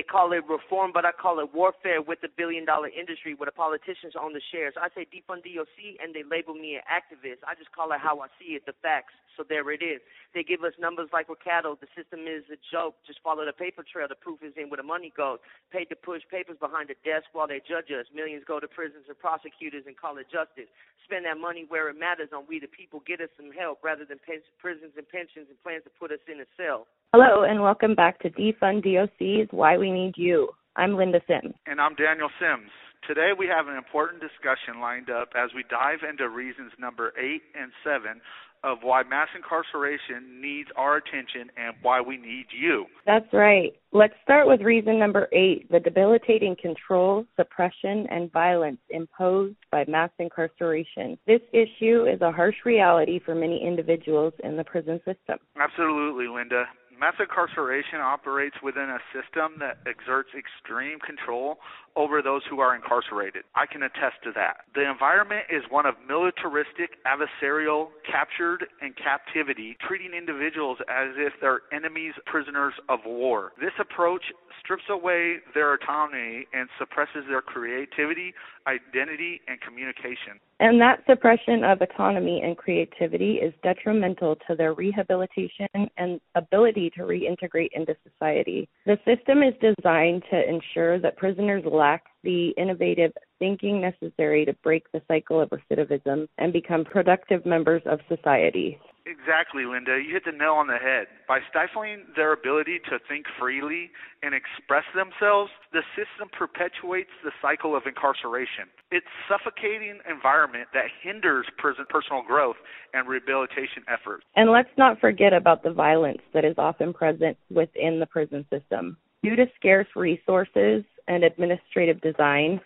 They call it reform, but I call it warfare with the billion dollar industry where the politicians own the shares. I say defund DOC and they label me an activist. I just call it how I see it, the facts. So there it is. They give us numbers like we're cattle. The system is a joke. Just follow the paper trail. The proof is in where the money goes. Paid to push papers behind the desk while they judge us. Millions go to prisons and prosecutors and call it justice. Spend that money where it matters on we the people. Get us some help rather than prisons and pensions and plans to put us in a cell. Hello and welcome back to Defund DOC's Why We Need You. I'm Linda Sims. And I'm Daniel Sims. Today we have an important discussion lined up as we dive into reasons number eight and seven of why mass incarceration needs our attention and why we need you. That's right. Let's start with reason number eight the debilitating control, suppression, and violence imposed by mass incarceration. This issue is a harsh reality for many individuals in the prison system. Absolutely, Linda. Mass incarceration operates within a system that exerts extreme control over those who are incarcerated. I can attest to that. The environment is one of militaristic, adversarial, captured, and captivity, treating individuals as if they're enemies, prisoners of war. This approach strips away their autonomy and suppresses their creativity, identity, and communication. And that suppression of autonomy and creativity is detrimental to their rehabilitation and ability to reintegrate into society. The system is designed to ensure that prisoners lack the innovative thinking necessary to break the cycle of recidivism and become productive members of society. Exactly, Linda. You hit the nail on the head. By stifling their ability to think freely and express themselves, the system perpetuates the cycle of incarceration. It's suffocating environment that hinders prison personal growth and rehabilitation efforts. And let's not forget about the violence that is often present within the prison system. Due to scarce resources and administrative design,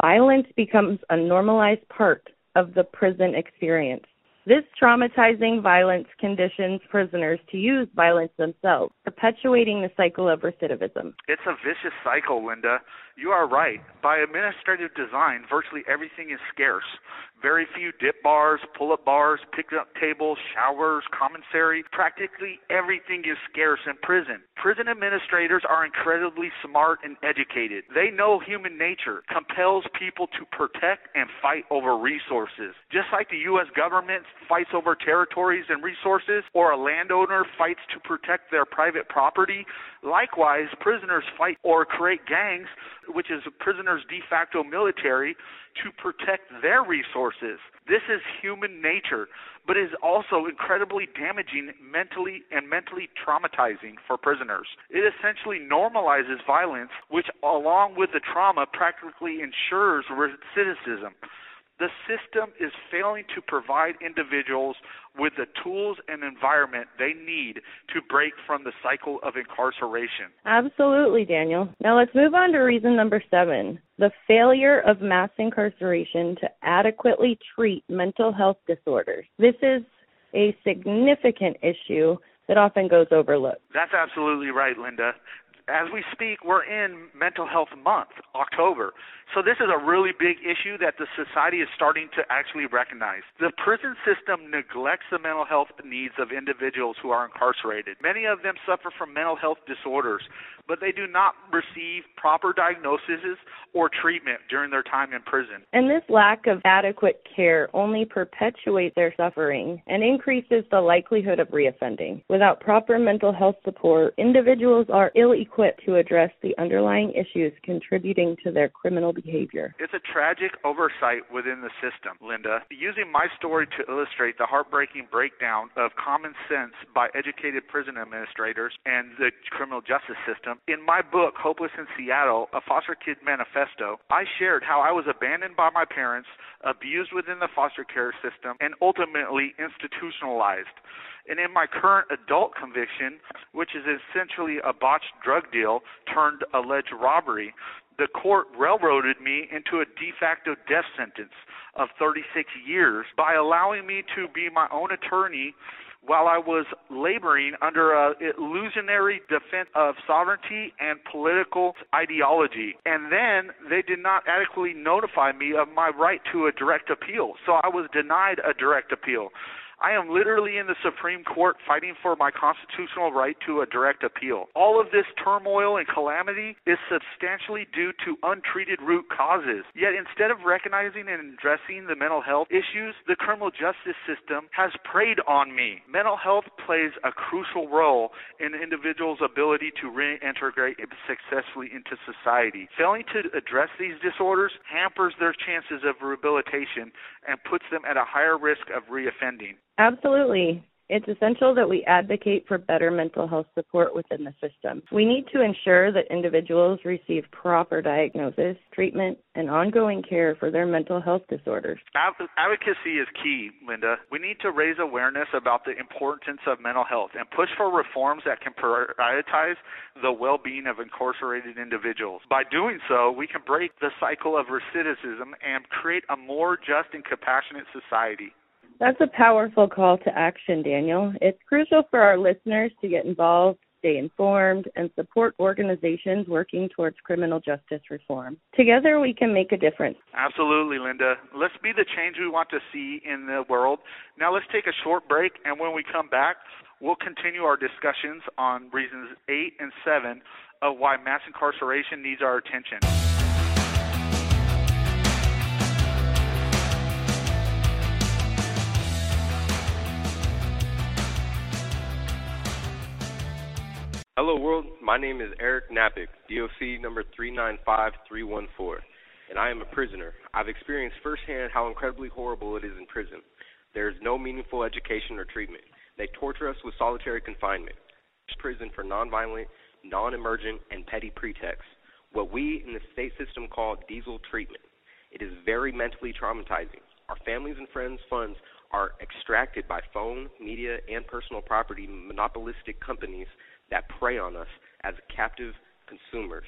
violence becomes a normalized part of the prison experience. This traumatizing violence conditions prisoners to use violence themselves, perpetuating the cycle of recidivism. It's a vicious cycle, Linda. You are right. By administrative design, virtually everything is scarce. Very few dip bars, pull up bars, pick up tables, showers, commissary. Practically everything is scarce in prison. Prison administrators are incredibly smart and educated. They know human nature compels people to protect and fight over resources. Just like the U.S. government fights over territories and resources, or a landowner fights to protect their private property, likewise, prisoners fight or create gangs which is prisoners' de facto military, to protect their resources. This is human nature, but is also incredibly damaging mentally and mentally traumatizing for prisoners. It essentially normalizes violence, which, along with the trauma, practically ensures recidivism the system is failing to provide individuals with the tools and environment they need to break from the cycle of incarceration. Absolutely, Daniel. Now let's move on to reason number seven the failure of mass incarceration to adequately treat mental health disorders. This is a significant issue that often goes overlooked. That's absolutely right, Linda as we speak, we're in Mental Health Month, October. So this is a really big issue that the society is starting to actually recognize. The prison system neglects the mental health needs of individuals who are incarcerated. Many of them suffer from mental health disorders, but they do not receive proper diagnoses or treatment during their time in prison. And this lack of adequate care only perpetuates their suffering and increases the likelihood of reoffending. Without proper mental health support, individuals are ill equipped equipped to address the underlying issues contributing to their criminal behavior. It's a tragic oversight within the system, Linda. Using my story to illustrate the heartbreaking breakdown of common sense by educated prison administrators and the criminal justice system, in my book, Hopeless in Seattle, A Foster Kid Manifesto, I shared how I was abandoned by my parents, abused within the foster care system, and ultimately institutionalized. And in my current adult conviction, which is essentially a botched drug deal turned alleged robbery, the court railroaded me into a de facto death sentence of 36 years by allowing me to be my own attorney while I was laboring under a illusionary defense of sovereignty and political ideology. And then they did not adequately notify me of my right to a direct appeal. So I was denied a direct appeal. I am literally in the Supreme Court fighting for my constitutional right to a direct appeal. All of this turmoil and calamity is substantially due to untreated root causes. Yet instead of recognizing and addressing the mental health issues, the criminal justice system has preyed on me. Mental health plays a crucial role in an individual's ability to reintegrate successfully into society. Failing to address these disorders hampers their chances of rehabilitation and puts them at a higher risk of reoffending. Absolutely. It's essential that we advocate for better mental health support within the system. We need to ensure that individuals receive proper diagnosis, treatment, and ongoing care for their mental health disorders. Advocacy is key, Linda. We need to raise awareness about the importance of mental health and push for reforms that can prioritize the well being of incarcerated individuals. By doing so, we can break the cycle of recidivism and create a more just and compassionate society. That's a powerful call to action, Daniel. It's crucial for our listeners to get involved, stay informed, and support organizations working towards criminal justice reform. Together, we can make a difference. Absolutely, Linda. Let's be the change we want to see in the world. Now, let's take a short break, and when we come back, we'll continue our discussions on reasons 8 and 7 of why mass incarceration needs our attention. Hello, world. My name is Eric Napick, DOC number 395314, and I am a prisoner. I've experienced firsthand how incredibly horrible it is in prison. There is no meaningful education or treatment. They torture us with solitary confinement, prison for nonviolent, non-emergent, and petty pretexts. What we in the state system call diesel treatment. It is very mentally traumatizing. Our families and friends' funds are extracted by phone, media, and personal property monopolistic companies that prey on us as captive consumers.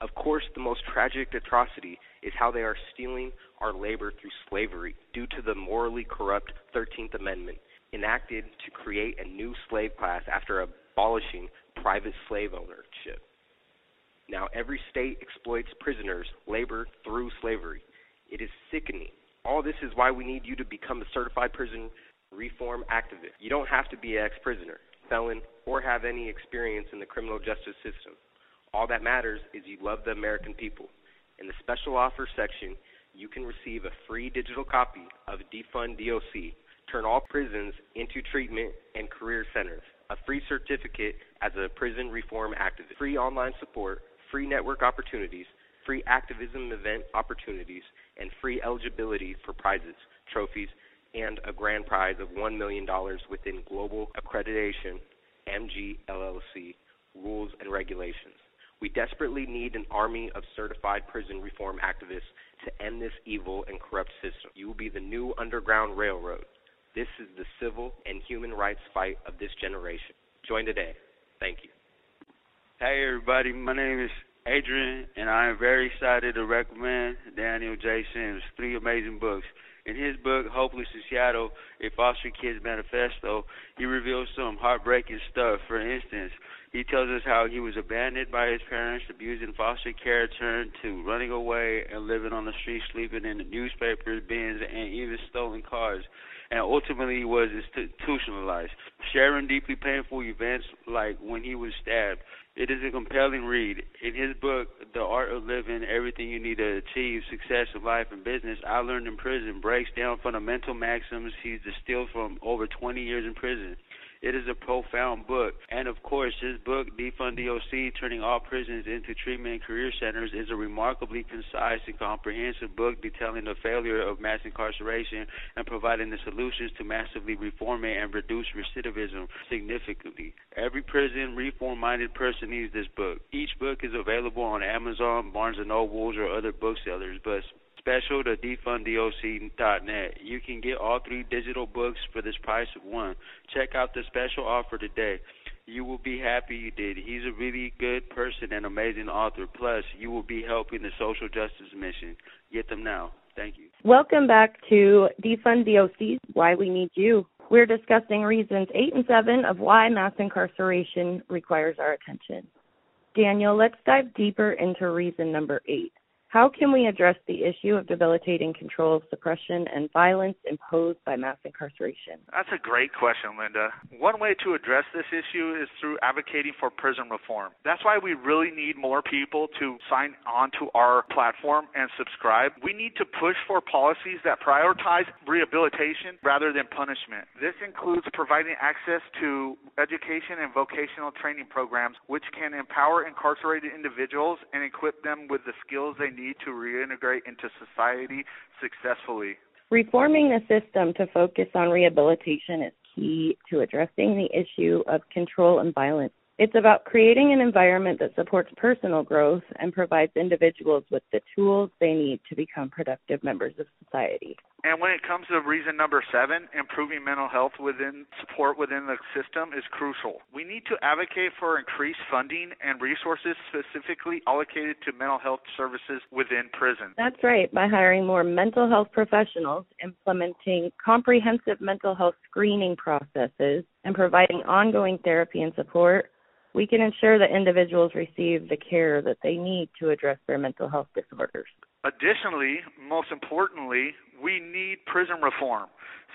Of course, the most tragic atrocity is how they are stealing our labor through slavery due to the morally corrupt 13th Amendment enacted to create a new slave class after abolishing private slave ownership. Now, every state exploits prisoners' labor through slavery. It is sickening. All this is why we need you to become a certified prison reform activist. You don't have to be an ex prisoner felon, or have any experience in the criminal justice system. All that matters is you love the American people. In the special offer section, you can receive a free digital copy of Defund DOC, Turn All Prisons into Treatment and Career Centers, a free certificate as a prison reform activist, free online support, free network opportunities, free activism event opportunities, and free eligibility for prizes, trophies, and a grand prize of $1 million within Global Accreditation, MG LLC, rules and regulations. We desperately need an army of certified prison reform activists to end this evil and corrupt system. You will be the new Underground Railroad. This is the civil and human rights fight of this generation. Join today. Thank you. Hey, everybody. My name is Adrian, and I am very excited to recommend Daniel J. Sims' three amazing books. In his book, Hopeless in Seattle, a foster kid's manifesto, he reveals some heartbreaking stuff. For instance, he tells us how he was abandoned by his parents, abused in foster care, turned to running away and living on the street, sleeping in the newspapers, bins, and even stolen cars and ultimately was institutionalized, sharing deeply painful events like when he was stabbed. It is a compelling read. In his book, The Art of Living, Everything You Need to Achieve Success in Life and Business, I Learned in Prison breaks down fundamental maxims he's distilled from over 20 years in prison. It is a profound book. And of course, his book, Defund DOC Turning All Prisons into Treatment and Career Centers, is a remarkably concise and comprehensive book detailing the failure of mass incarceration and providing the solutions to massively reform it and reduce recidivism significantly. Every prison reform minded person needs this book. Each book is available on Amazon, Barnes and Nobles, or other booksellers, but special to defunddoc.net. You can get all three digital books for this price of one. Check out the special offer today. You will be happy you did. He's a really good person and amazing author. Plus, you will be helping the social justice mission. Get them now. Thank you. Welcome back to Defund DOC, Why We Need You. We're discussing reasons 8 and 7 of why mass incarceration requires our attention. Daniel, let's dive deeper into reason number 8 How can we address the issue of debilitating control, suppression, and violence imposed by mass incarceration? That's a great question, Linda. One way to address this issue is through advocating for prison reform. That's why we really need more people to sign on to our platform and subscribe. We need to push for policies that prioritize rehabilitation rather than punishment. This includes providing access to education and vocational training programs, which can empower incarcerated individuals and equip them with the skills they need need to reintegrate into society successfully. Reforming the system to focus on rehabilitation is key to addressing the issue of control and violence it's about creating an environment that supports personal growth and provides individuals with the tools they need to become productive members of society. And when it comes to reason number seven, improving mental health within support within the system is crucial. We need to advocate for increased funding and resources specifically allocated to mental health services within prison. That's right, by hiring more mental health professionals, implementing comprehensive mental health screening processes, and providing ongoing therapy and support we can ensure that individuals receive the care that they need to address their mental health disorders. Additionally, most importantly, we need prison reform.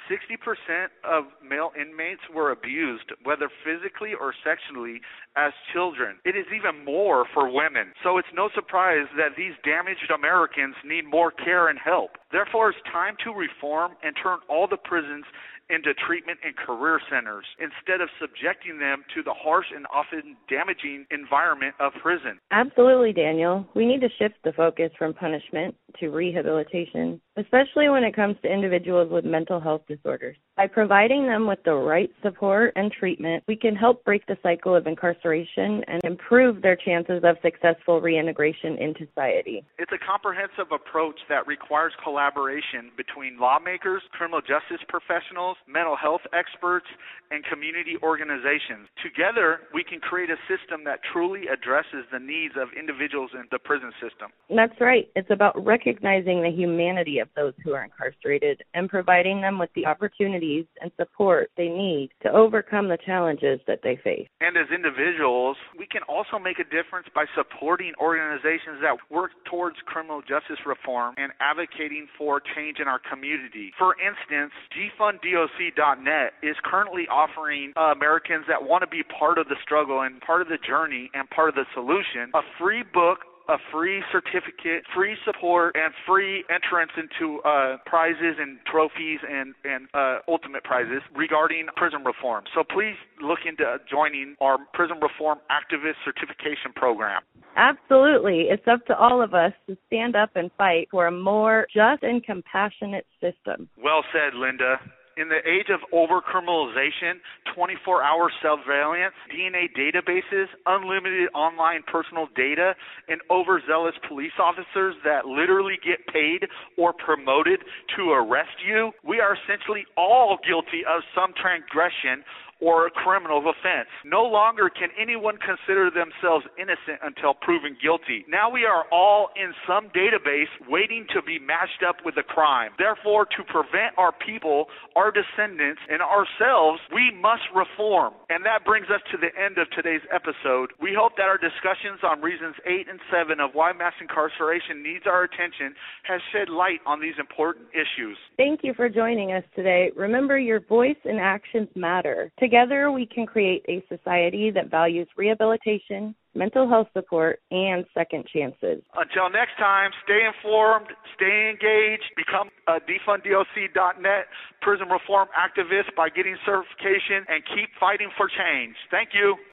60% of male inmates were abused, whether physically or sexually, as children. It is even more for women. So it's no surprise that these damaged Americans need more care and help. Therefore, it's time to reform and turn all the prisons into treatment and career centers instead of subjecting them to the harsh and often damaging environment of prison. Absolutely, Daniel. We need to shift the focus from punishment to rehabilitation, especially when it comes to individuals with mental health disorders. By providing them with the right support and treatment, we can help break the cycle of incarceration and improve their chances of successful reintegration into society. It's a comprehensive approach that requires collaboration between lawmakers, criminal justice professionals, mental health experts, and community organizations. Together, we can create a system that truly addresses the needs of individuals in the prison system. That's right. It's about recognizing the humanity of those who are incarcerated and providing them with the and support they need to overcome the challenges that they face. And as individuals, we can also make a difference by supporting organizations that work towards criminal justice reform and advocating for change in our community. For instance, Defund DOC DOC.net is currently offering uh, Americans that want to be part of the struggle and part of the journey and part of the solution a free book a free certificate, free support, and free entrance into uh, prizes and trophies and and uh, ultimate prizes regarding prison reform. So please look into joining our prison reform activist certification program. Absolutely, it's up to all of us to stand up and fight for a more just and compassionate system. Well said, Linda in the age of overcriminalization, 24 hour surveillance, DNA databases, unlimited online personal data, and overzealous police officers that literally get paid or promoted to arrest you, we are essentially all guilty of some transgression or a criminal offense. No longer can anyone consider themselves innocent until proven guilty. Now we are all in some database waiting to be matched up with a crime. Therefore, to prevent our people, our descendants, and ourselves, we must reform. And that brings us to the end of today's episode. We hope that our discussions on reasons 8 and 7 of why mass incarceration needs our attention has shed light on these important issues. Thank you for joining us today. Remember, your voice and actions matter. Together, we can create a society that values rehabilitation, mental health support, and second chances. Until next time, stay informed, stay engaged, become a defunddoc.net prison reform activist by getting certification, and keep fighting for change. Thank you.